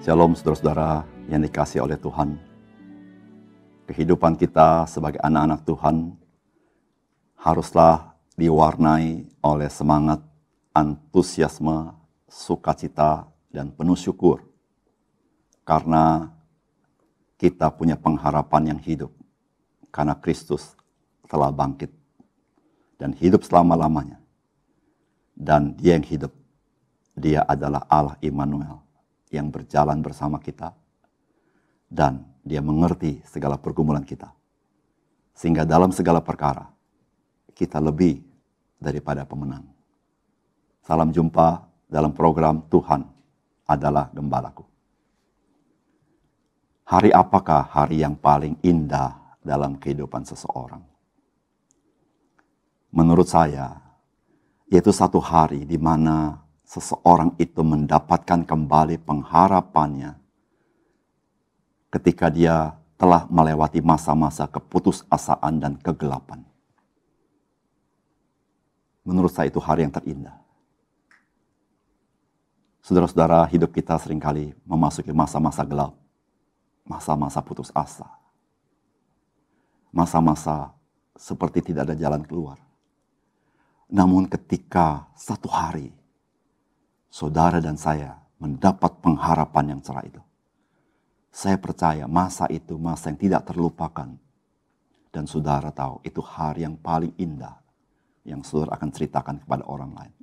Shalom saudara-saudara yang dikasih oleh Tuhan. Kehidupan kita sebagai anak-anak Tuhan haruslah diwarnai oleh semangat, antusiasme, sukacita, dan penuh syukur. Karena kita punya pengharapan yang hidup. Karena Kristus telah bangkit dan hidup selama-lamanya. Dan dia yang hidup, dia adalah Allah Immanuel yang berjalan bersama kita. Dan dia mengerti segala pergumulan kita. Sehingga dalam segala perkara, kita lebih daripada pemenang. Salam jumpa dalam program Tuhan adalah Gembalaku. Hari apakah hari yang paling indah dalam kehidupan seseorang? menurut saya, yaitu satu hari di mana seseorang itu mendapatkan kembali pengharapannya ketika dia telah melewati masa-masa keputusasaan dan kegelapan. Menurut saya itu hari yang terindah. Saudara-saudara, hidup kita sering kali memasuki masa-masa gelap, masa-masa putus asa, masa-masa seperti tidak ada jalan keluar. Namun ketika satu hari saudara dan saya mendapat pengharapan yang cerah itu. Saya percaya masa itu masa yang tidak terlupakan. Dan saudara tahu itu hari yang paling indah yang saudara akan ceritakan kepada orang lain.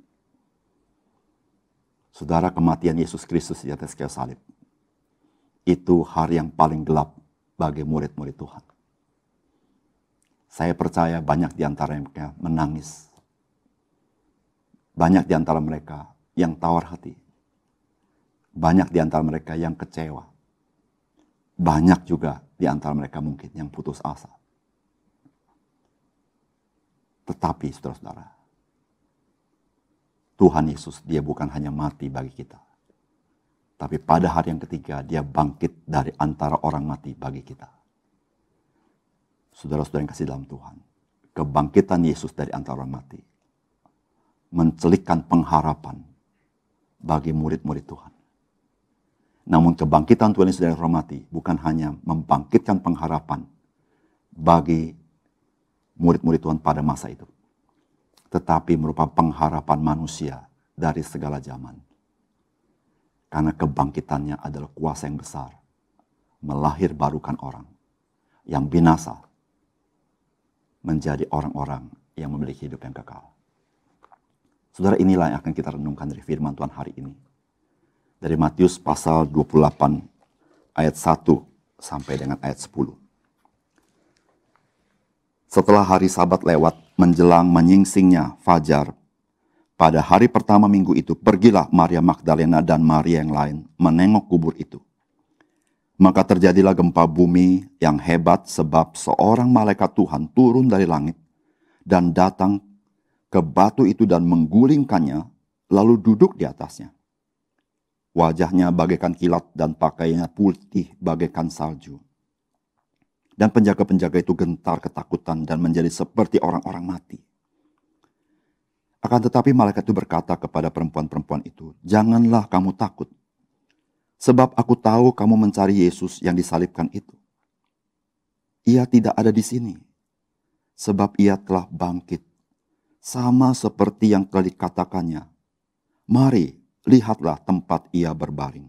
Saudara kematian Yesus Kristus di atas kayu salib. Itu hari yang paling gelap bagi murid-murid Tuhan. Saya percaya banyak di antara mereka menangis banyak di antara mereka yang tawar hati. Banyak di antara mereka yang kecewa. Banyak juga di antara mereka mungkin yang putus asa. Tetapi saudara-saudara, Tuhan Yesus dia bukan hanya mati bagi kita. Tapi pada hari yang ketiga dia bangkit dari antara orang mati bagi kita. Saudara-saudara yang kasih dalam Tuhan. Kebangkitan Yesus dari antara orang mati mencelikkan pengharapan bagi murid-murid Tuhan. Namun kebangkitan Tuhan yang sudah dihormati bukan hanya membangkitkan pengharapan bagi murid-murid Tuhan pada masa itu. Tetapi merupakan pengharapan manusia dari segala zaman. Karena kebangkitannya adalah kuasa yang besar. Melahir barukan orang yang binasa menjadi orang-orang yang memiliki hidup yang kekal. Saudara inilah yang akan kita renungkan dari firman Tuhan hari ini. Dari Matius pasal 28 ayat 1 sampai dengan ayat 10. Setelah hari sabat lewat menjelang menyingsingnya fajar, pada hari pertama minggu itu pergilah Maria Magdalena dan Maria yang lain menengok kubur itu. Maka terjadilah gempa bumi yang hebat sebab seorang malaikat Tuhan turun dari langit dan datang ke batu itu dan menggulingkannya, lalu duduk di atasnya. Wajahnya bagaikan kilat dan pakaiannya putih bagaikan salju. Dan penjaga-penjaga itu gentar ketakutan dan menjadi seperti orang-orang mati. Akan tetapi malaikat itu berkata kepada perempuan-perempuan itu, Janganlah kamu takut, sebab aku tahu kamu mencari Yesus yang disalibkan itu. Ia tidak ada di sini, sebab ia telah bangkit sama seperti yang telah dikatakannya. Mari, lihatlah tempat ia berbaring.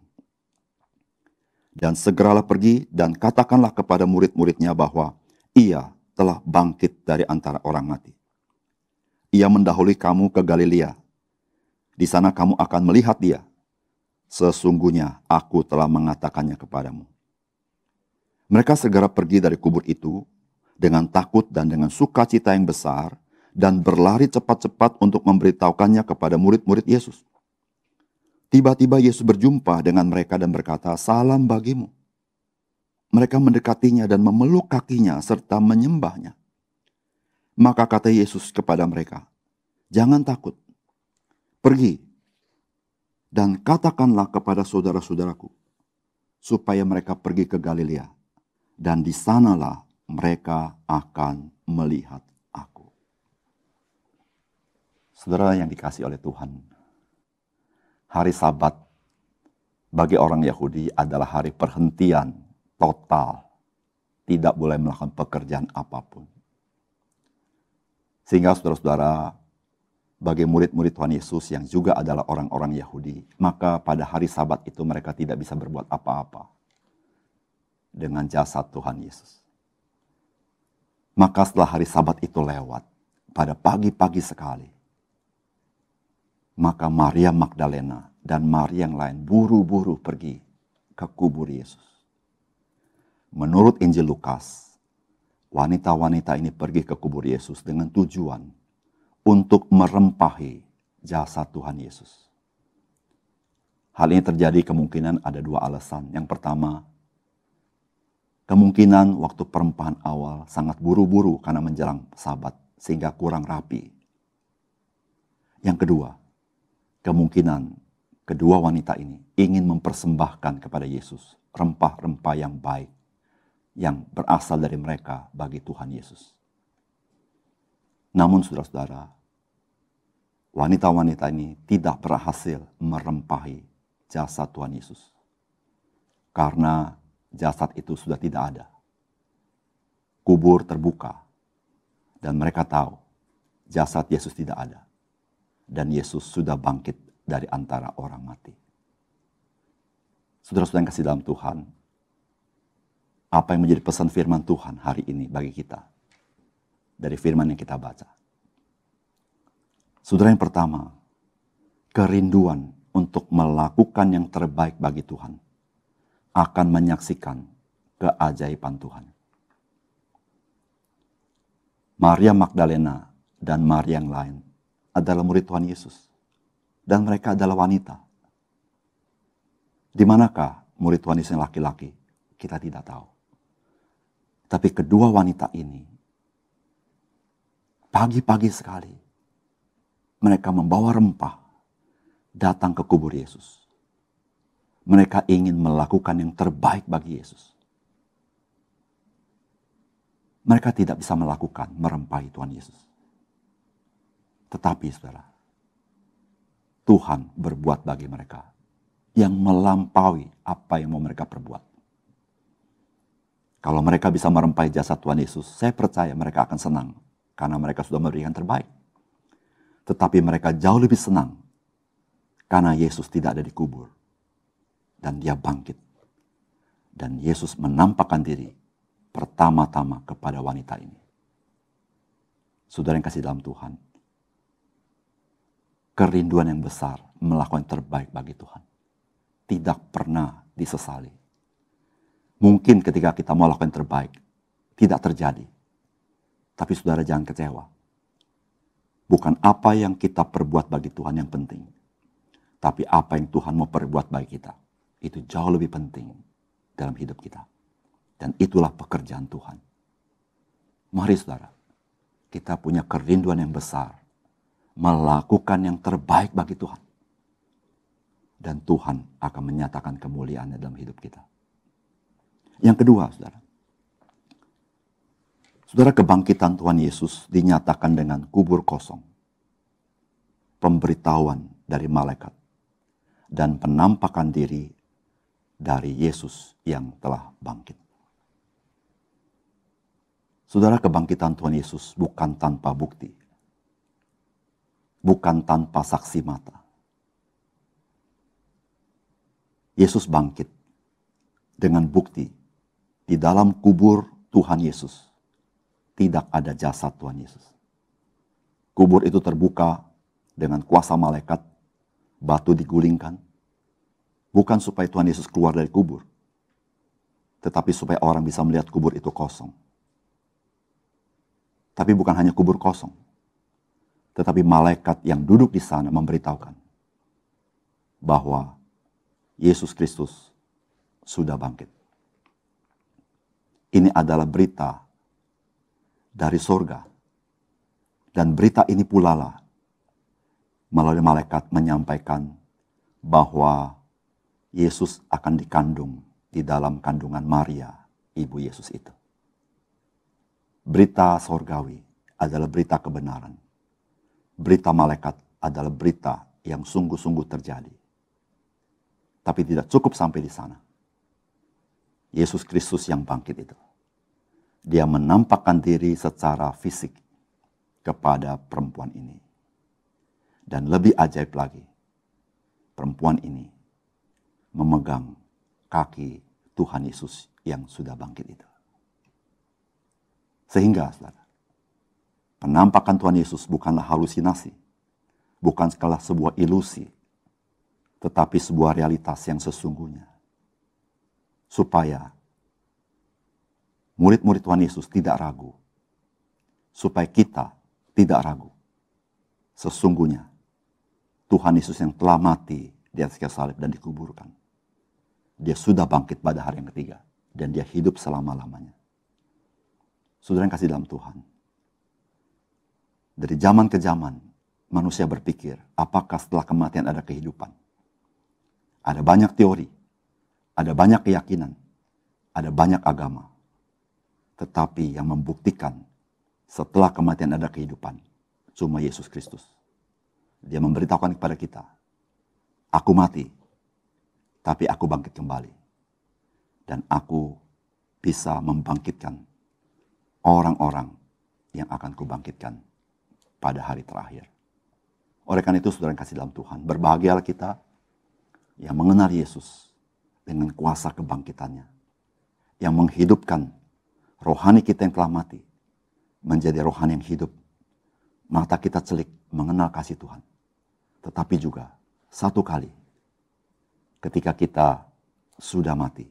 Dan segeralah pergi dan katakanlah kepada murid-muridnya bahwa ia telah bangkit dari antara orang mati. Ia mendahului kamu ke Galilea. Di sana kamu akan melihat dia. Sesungguhnya aku telah mengatakannya kepadamu. Mereka segera pergi dari kubur itu dengan takut dan dengan sukacita yang besar dan berlari cepat-cepat untuk memberitahukannya kepada murid-murid Yesus. Tiba-tiba Yesus berjumpa dengan mereka dan berkata, "Salam bagimu." Mereka mendekatinya dan memeluk kakinya serta menyembahnya. Maka kata Yesus kepada mereka, "Jangan takut. Pergi dan katakanlah kepada saudara-saudaraku supaya mereka pergi ke Galilea dan di sanalah mereka akan melihat Saudara yang dikasih oleh Tuhan, hari Sabat bagi orang Yahudi adalah hari perhentian total. Tidak boleh melakukan pekerjaan apa pun. Sehingga saudara-saudara, bagi murid-murid Tuhan Yesus yang juga adalah orang-orang Yahudi, maka pada hari sabat itu mereka tidak bisa berbuat apa-apa dengan jasad Tuhan Yesus. Maka setelah hari sabat itu lewat, pada pagi-pagi sekali, maka Maria Magdalena dan Maria yang lain buru-buru pergi ke kubur Yesus. Menurut Injil Lukas, wanita-wanita ini pergi ke kubur Yesus dengan tujuan untuk merempahi jasa Tuhan Yesus. Hal ini terjadi kemungkinan ada dua alasan. Yang pertama, kemungkinan waktu perempahan awal sangat buru-buru karena menjelang sabat sehingga kurang rapi. Yang kedua, kemungkinan kedua wanita ini ingin mempersembahkan kepada Yesus rempah-rempah yang baik yang berasal dari mereka bagi Tuhan Yesus. Namun saudara-saudara, wanita-wanita ini tidak berhasil merempahi jasad Tuhan Yesus. Karena jasad itu sudah tidak ada. Kubur terbuka dan mereka tahu jasad Yesus tidak ada. Dan Yesus sudah bangkit dari antara orang mati. Saudara-saudara yang kasih dalam Tuhan, apa yang menjadi pesan firman Tuhan hari ini bagi kita? Dari firman yang kita baca. Saudara yang pertama, kerinduan untuk melakukan yang terbaik bagi Tuhan akan menyaksikan keajaiban Tuhan. Maria Magdalena dan Maria yang lain adalah murid Tuhan Yesus dan mereka adalah wanita. Di manakah murid Tuhan Yesus yang laki-laki? Kita tidak tahu. Tapi kedua wanita ini, pagi-pagi sekali, mereka membawa rempah datang ke kubur Yesus. Mereka ingin melakukan yang terbaik bagi Yesus. Mereka tidak bisa melakukan merempahi Tuhan Yesus. Tetapi saudara, Tuhan berbuat bagi mereka yang melampaui apa yang mau mereka perbuat. Kalau mereka bisa merempai jasa Tuhan Yesus, saya percaya mereka akan senang karena mereka sudah memberikan terbaik. Tetapi mereka jauh lebih senang karena Yesus tidak ada di kubur dan dia bangkit. Dan Yesus menampakkan diri pertama-tama kepada wanita ini. Saudara yang kasih dalam Tuhan, kerinduan yang besar melakukan yang terbaik bagi Tuhan. Tidak pernah disesali. Mungkin ketika kita mau lakukan yang terbaik, tidak terjadi. Tapi saudara jangan kecewa. Bukan apa yang kita perbuat bagi Tuhan yang penting. Tapi apa yang Tuhan mau perbuat bagi kita. Itu jauh lebih penting dalam hidup kita. Dan itulah pekerjaan Tuhan. Mari saudara, kita punya kerinduan yang besar melakukan yang terbaik bagi Tuhan. Dan Tuhan akan menyatakan kemuliaannya dalam hidup kita. Yang kedua, saudara. Saudara kebangkitan Tuhan Yesus dinyatakan dengan kubur kosong. Pemberitahuan dari malaikat. Dan penampakan diri dari Yesus yang telah bangkit. Saudara kebangkitan Tuhan Yesus bukan tanpa bukti bukan tanpa saksi mata. Yesus bangkit dengan bukti di dalam kubur Tuhan Yesus tidak ada jasad Tuhan Yesus. Kubur itu terbuka dengan kuasa malaikat, batu digulingkan, bukan supaya Tuhan Yesus keluar dari kubur, tetapi supaya orang bisa melihat kubur itu kosong. Tapi bukan hanya kubur kosong, tetapi malaikat yang duduk di sana memberitahukan bahwa Yesus Kristus sudah bangkit. Ini adalah berita dari sorga. Dan berita ini pula lah melalui malaikat menyampaikan bahwa Yesus akan dikandung di dalam kandungan Maria, ibu Yesus itu. Berita sorgawi adalah berita kebenaran berita malaikat adalah berita yang sungguh-sungguh terjadi. Tapi tidak cukup sampai di sana. Yesus Kristus yang bangkit itu. Dia menampakkan diri secara fisik kepada perempuan ini. Dan lebih ajaib lagi, perempuan ini memegang kaki Tuhan Yesus yang sudah bangkit itu. Sehingga, penampakan Tuhan Yesus bukanlah halusinasi, bukan sekala sebuah ilusi, tetapi sebuah realitas yang sesungguhnya. Supaya murid-murid Tuhan Yesus tidak ragu, supaya kita tidak ragu. Sesungguhnya Tuhan Yesus yang telah mati di atas kayu salib dan dikuburkan. Dia sudah bangkit pada hari yang ketiga dan dia hidup selama-lamanya. Saudara yang kasih dalam Tuhan. Dari zaman ke zaman, manusia berpikir, apakah setelah kematian ada kehidupan? Ada banyak teori, ada banyak keyakinan, ada banyak agama. Tetapi yang membuktikan setelah kematian ada kehidupan, cuma Yesus Kristus. Dia memberitahukan kepada kita, aku mati, tapi aku bangkit kembali. Dan aku bisa membangkitkan orang-orang yang akan kubangkitkan pada hari terakhir. Oleh karena itu, saudara yang kasih dalam Tuhan, berbahagialah kita yang mengenal Yesus dengan kuasa kebangkitannya. Yang menghidupkan rohani kita yang telah mati menjadi rohani yang hidup. Mata kita celik mengenal kasih Tuhan. Tetapi juga satu kali ketika kita sudah mati,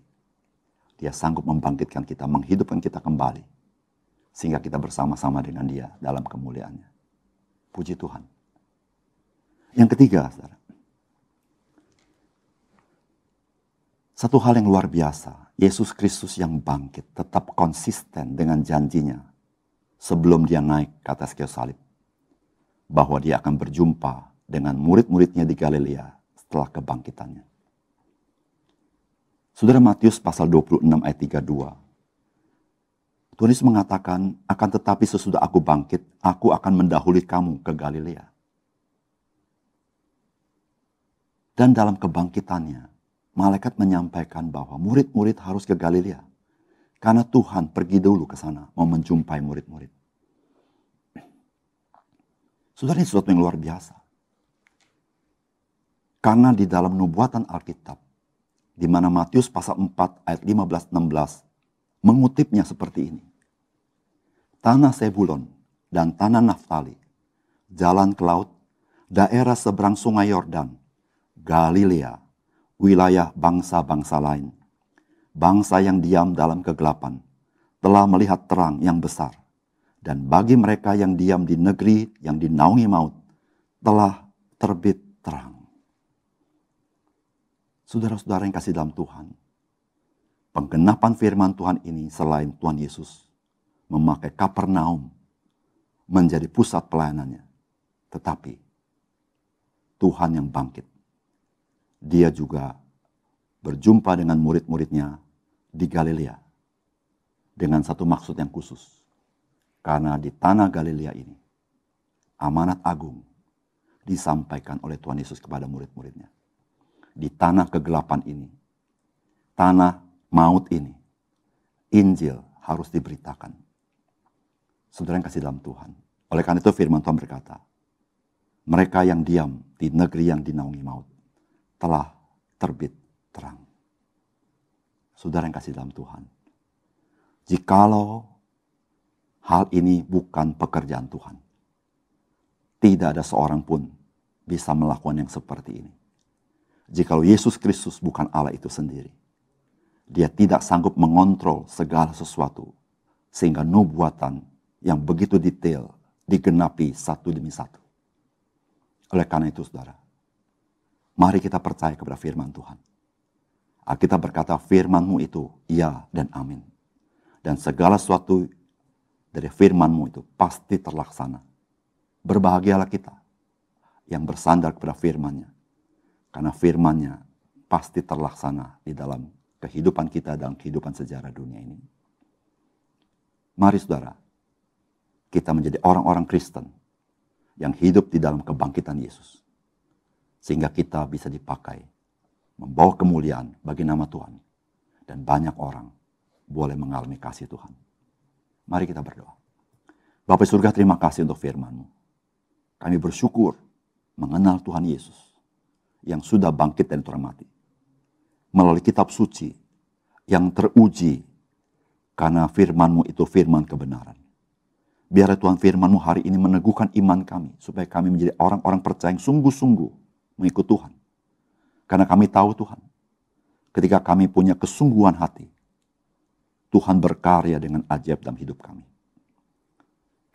dia sanggup membangkitkan kita, menghidupkan kita kembali sehingga kita bersama-sama dengan dia dalam kemuliaannya. Puji Tuhan. Yang ketiga, saudara. Satu hal yang luar biasa, Yesus Kristus yang bangkit tetap konsisten dengan janjinya sebelum dia naik ke atas kayu salib. Bahwa dia akan berjumpa dengan murid-muridnya di Galilea setelah kebangkitannya. Saudara Matius pasal 26 ayat 32 Tuhan Yesus mengatakan, akan tetapi sesudah aku bangkit, aku akan mendahului kamu ke Galilea. Dan dalam kebangkitannya, malaikat menyampaikan bahwa murid-murid harus ke Galilea. Karena Tuhan pergi dulu ke sana, mau menjumpai murid-murid. Saudara ini sesuatu yang luar biasa. Karena di dalam nubuatan Alkitab, di mana Matius pasal 4 ayat 15-16 mengutipnya seperti ini. Tanah Sebulon dan tanah Naftali, jalan ke laut, daerah seberang sungai Yordan, Galilea, wilayah bangsa-bangsa lain. Bangsa yang diam dalam kegelapan telah melihat terang yang besar. Dan bagi mereka yang diam di negeri yang dinaungi maut, telah terbit terang. Saudara-saudara yang kasih dalam Tuhan, penggenapan firman Tuhan ini selain Tuhan Yesus memakai Kapernaum menjadi pusat pelayanannya. Tetapi Tuhan yang bangkit. Dia juga berjumpa dengan murid-muridnya di Galilea dengan satu maksud yang khusus. Karena di tanah Galilea ini amanat agung disampaikan oleh Tuhan Yesus kepada murid-muridnya. Di tanah kegelapan ini, tanah maut ini, Injil harus diberitakan. Saudara yang kasih dalam Tuhan. Oleh karena itu firman Tuhan berkata, mereka yang diam di negeri yang dinaungi maut telah terbit terang. Saudara yang kasih dalam Tuhan. Jikalau hal ini bukan pekerjaan Tuhan, tidak ada seorang pun bisa melakukan yang seperti ini. Jikalau Yesus Kristus bukan Allah itu sendiri, dia tidak sanggup mengontrol segala sesuatu. Sehingga nubuatan yang begitu detail digenapi satu demi satu. Oleh karena itu saudara, mari kita percaya kepada firman Tuhan. Kita berkata firmanmu itu ya dan amin. Dan segala sesuatu dari firmanmu itu pasti terlaksana. Berbahagialah kita yang bersandar kepada firmannya. Karena firmannya pasti terlaksana di dalam kehidupan kita dalam kehidupan sejarah dunia ini. Mari saudara, kita menjadi orang-orang Kristen yang hidup di dalam kebangkitan Yesus. Sehingga kita bisa dipakai membawa kemuliaan bagi nama Tuhan. Dan banyak orang boleh mengalami kasih Tuhan. Mari kita berdoa. Bapak surga terima kasih untuk firman-Mu. Kami bersyukur mengenal Tuhan Yesus yang sudah bangkit dan turun mati. Melalui kitab suci yang teruji karena firman-Mu itu firman kebenaran. Biar Tuhan firman-Mu hari ini meneguhkan iman kami supaya kami menjadi orang-orang percaya yang sungguh-sungguh mengikut Tuhan. Karena kami tahu Tuhan, ketika kami punya kesungguhan hati, Tuhan berkarya dengan ajaib dalam hidup kami.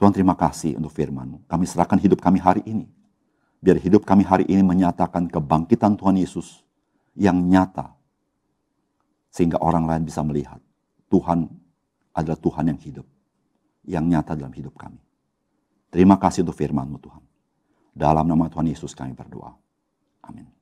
Tuhan terima kasih untuk firman-Mu. Kami serahkan hidup kami hari ini. Biar hidup kami hari ini menyatakan kebangkitan Tuhan Yesus yang nyata. Sehingga orang lain bisa melihat Tuhan adalah Tuhan yang hidup. Yang nyata dalam hidup kami. Terima kasih untuk firman-Mu Tuhan. Dalam nama Tuhan Yesus kami berdoa. Amin.